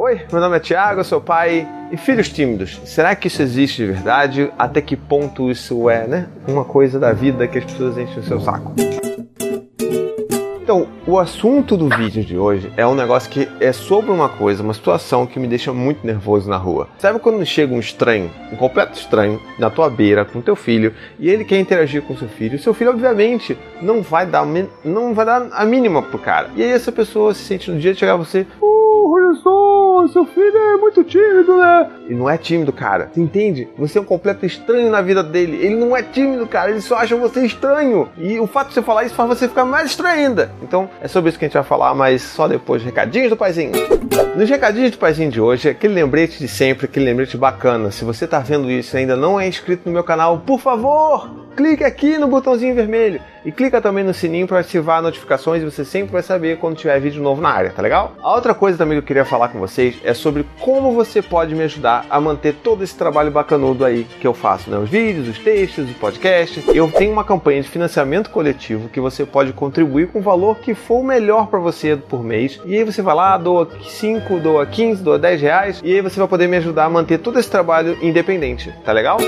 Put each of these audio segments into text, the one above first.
Oi, meu nome é Thiago, eu sou pai e filhos tímidos. Será que isso existe de verdade? Até que ponto isso é, né? Uma coisa da vida que as pessoas enchem o seu saco. Então, o assunto do vídeo de hoje é um negócio que é sobre uma coisa, uma situação que me deixa muito nervoso na rua. Sabe quando chega um estranho, um completo estranho, na tua beira com teu filho e ele quer interagir com seu filho? Seu filho, obviamente, não vai dar, não vai dar a mínima pro cara. E aí essa pessoa se sente no dia de chegar a você, olha só, seu filho é muito tímido, né? E não é tímido, cara. Você entende? Você é um completo estranho na vida dele. Ele não é tímido, cara. Ele só acha você estranho. E o fato de você falar isso faz você ficar mais estranho ainda. Então, é sobre isso que a gente vai falar, mas só depois. Recadinhos do paizinho. Nos recadinhos do paizinho de hoje, aquele lembrete de sempre, aquele lembrete bacana. Se você tá vendo isso e ainda não é inscrito no meu canal, por favor, clique aqui no botãozinho vermelho e clica também no sininho para ativar notificações e você sempre vai saber quando tiver vídeo novo na área, tá legal? A outra coisa também que eu queria falar com vocês é sobre como você pode me ajudar a manter todo esse trabalho bacanudo aí que eu faço, né? Os vídeos, os textos, os podcasts. Eu tenho uma campanha de financiamento coletivo que você pode contribuir com o valor que for melhor para você por mês. E aí você vai lá, doa 5, doa 15, doa 10 reais e aí você vai poder me ajudar a manter todo esse trabalho independente, tá legal?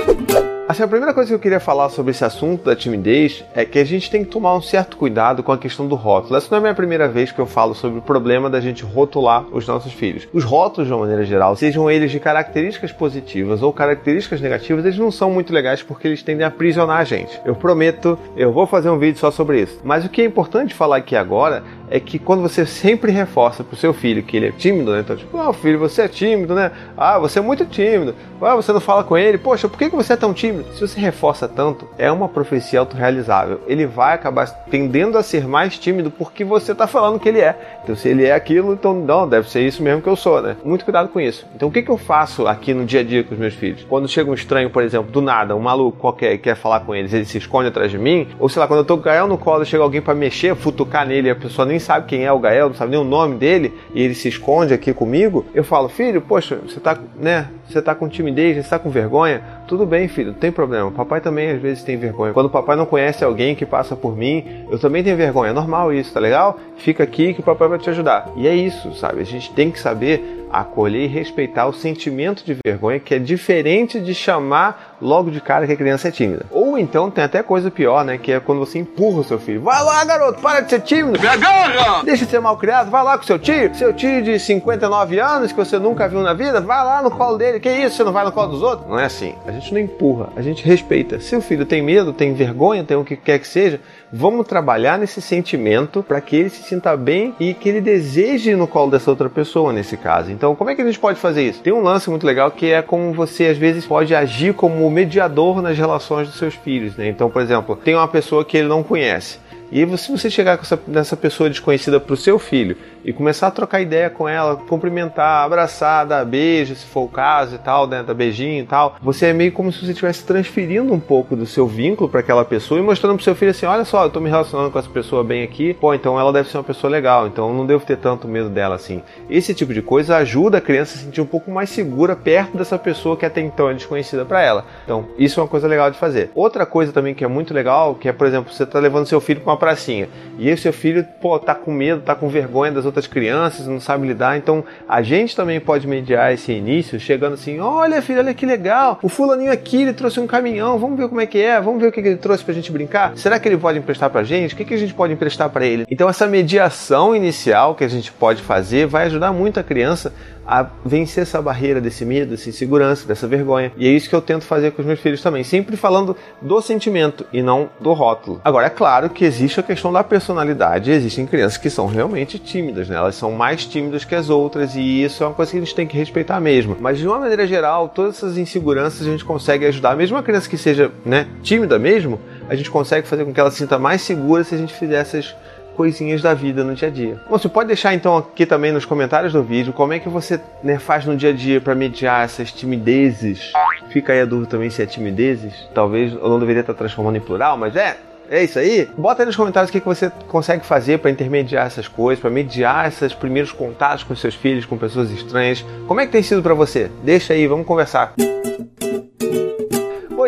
Assim, a primeira coisa que eu queria falar sobre esse assunto da timidez é que a gente tem que tomar um certo cuidado com a questão do rótulo. Essa não é a minha primeira vez que eu falo sobre o problema da gente rotular os nossos filhos. Os rótulos, de uma maneira geral, sejam eles de características positivas ou características negativas, eles não são muito legais porque eles tendem a aprisionar a gente. Eu prometo, eu vou fazer um vídeo só sobre isso. Mas o que é importante falar aqui agora é que quando você sempre reforça pro seu filho que ele é tímido, né? Então, tipo, ah, oh, filho, você é tímido, né? Ah, você é muito tímido. Ah, você não fala com ele. Poxa, por que você é tão tímido? Se você reforça tanto, é uma profecia autorrealizável. Ele vai acabar tendendo a ser mais tímido porque você tá falando que ele é. Então, se ele é aquilo, então não, deve ser isso mesmo que eu sou, né? Muito cuidado com isso. Então, o que, que eu faço aqui no dia a dia com os meus filhos? Quando chega um estranho, por exemplo, do nada, um maluco qualquer que quer falar com eles, ele se esconde atrás de mim, ou sei lá, quando eu tô com o Gael no colo, chega alguém para mexer, futucar nele a pessoa nem sabe quem é o Gael, não sabe nem o nome dele, e ele se esconde aqui comigo, eu falo, filho, poxa, você tá, né, você tá com timidez, você tá com vergonha, tudo bem, filho, não tem problema. Papai também às vezes tem vergonha. Quando o papai não conhece alguém que passa por mim, eu também tenho vergonha. É normal isso, tá legal? Fica aqui que o papai vai te ajudar. E é isso, sabe? A gente tem que saber acolher e respeitar o sentimento de vergonha, que é diferente de chamar logo de cara que a criança é tímida. Ou então tem até coisa pior, né? Que é quando você empurra o seu filho. Vai lá, garoto, para de ser tímido. Me agarra! Deixa de ser mal criado, vai lá com seu tio. Seu tio de 59 anos que você nunca viu na vida, vai lá no colo dele. Que isso, você não vai no colo dos outros? Não é assim. A gente não empurra, a gente respeita. Se o filho tem medo, tem vergonha, tem o que quer que seja, vamos trabalhar nesse sentimento para que ele se sinta bem e que ele deseje ir no colo dessa outra pessoa nesse caso. Então, como é que a gente pode fazer isso? Tem um lance muito legal que é como você às vezes pode agir como mediador nas relações dos seus filhos, né? Então, por exemplo, tem uma pessoa que ele não conhece. E se você chegar essa, nessa pessoa desconhecida para o seu filho e começar a trocar ideia com ela, cumprimentar, abraçar, dar beijo, se for o caso e tal, né, dar beijinho e tal, você é meio como se você estivesse transferindo um pouco do seu vínculo para aquela pessoa e mostrando pro seu filho assim, olha só, eu tô me relacionando com essa pessoa bem aqui, pô, então ela deve ser uma pessoa legal, então não devo ter tanto medo dela assim. Esse tipo de coisa ajuda a criança a se sentir um pouco mais segura perto dessa pessoa que até então é desconhecida para ela. Então, isso é uma coisa legal de fazer. Outra coisa também que é muito legal, que é, por exemplo, você tá levando seu filho para uma pracinha, e aí seu filho, pô, tá com medo, tá com vergonha das outras crianças, não sabe lidar. Então a gente também pode mediar esse início, chegando assim: olha, filho, olha que legal, o fulaninho aqui ele trouxe um caminhão, vamos ver como é que é, vamos ver o que ele trouxe pra gente brincar. Será que ele pode emprestar pra gente? O que, que a gente pode emprestar para ele? Então essa mediação inicial que a gente pode fazer vai ajudar muito a criança a vencer essa barreira desse medo, dessa insegurança, dessa vergonha. E é isso que eu tento fazer com os meus filhos também, sempre falando do sentimento e não do rótulo. Agora, é claro que existe a questão da personalidade, existem crianças que são realmente tímidas, né? Elas são mais tímidas que as outras e isso é uma coisa que a gente tem que respeitar mesmo. Mas de uma maneira geral, todas essas inseguranças a gente consegue ajudar, mesmo uma criança que seja, né, tímida mesmo, a gente consegue fazer com que ela se sinta mais segura se a gente fizer essas coisinhas da vida no dia a dia. Você pode deixar então aqui também nos comentários do vídeo como é que você né, faz no dia a dia para mediar essas timidezes. Fica aí a dúvida também se é timidezes. Talvez eu não deveria estar transformando em plural, mas é. É isso aí? Bota aí nos comentários o que, que você consegue fazer para intermediar essas coisas, para mediar esses primeiros contatos com seus filhos, com pessoas estranhas. Como é que tem sido para você? Deixa aí, vamos conversar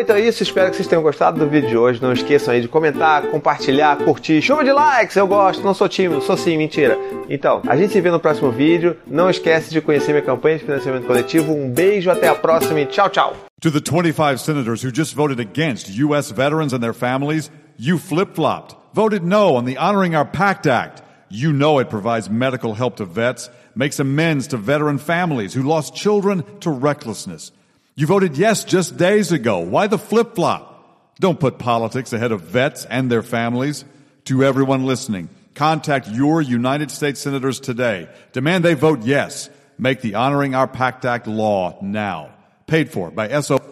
então é isso. Espero que vocês tenham gostado do vídeo de hoje. Não esqueçam aí de comentar, compartilhar, curtir. Chuva de likes, eu gosto. Não sou tímido, sou sim, mentira. Então, a gente se vê no próximo vídeo. Não esquece de conhecer minha campanha de financiamento coletivo. Um beijo, até a próxima e tchau, tchau. To the 25 senators who just voted against U.S. veterans and their families, you flip flopped, voted no on the Honoring Our Pact Act. You know it provides medical help to vets, makes amends to veteran families who lost children to recklessness. You voted yes just days ago. Why the flip flop? Don't put politics ahead of vets and their families. To everyone listening, contact your United States senators today. Demand they vote yes. Make the Honoring Our Pact Act law now. Paid for by SO.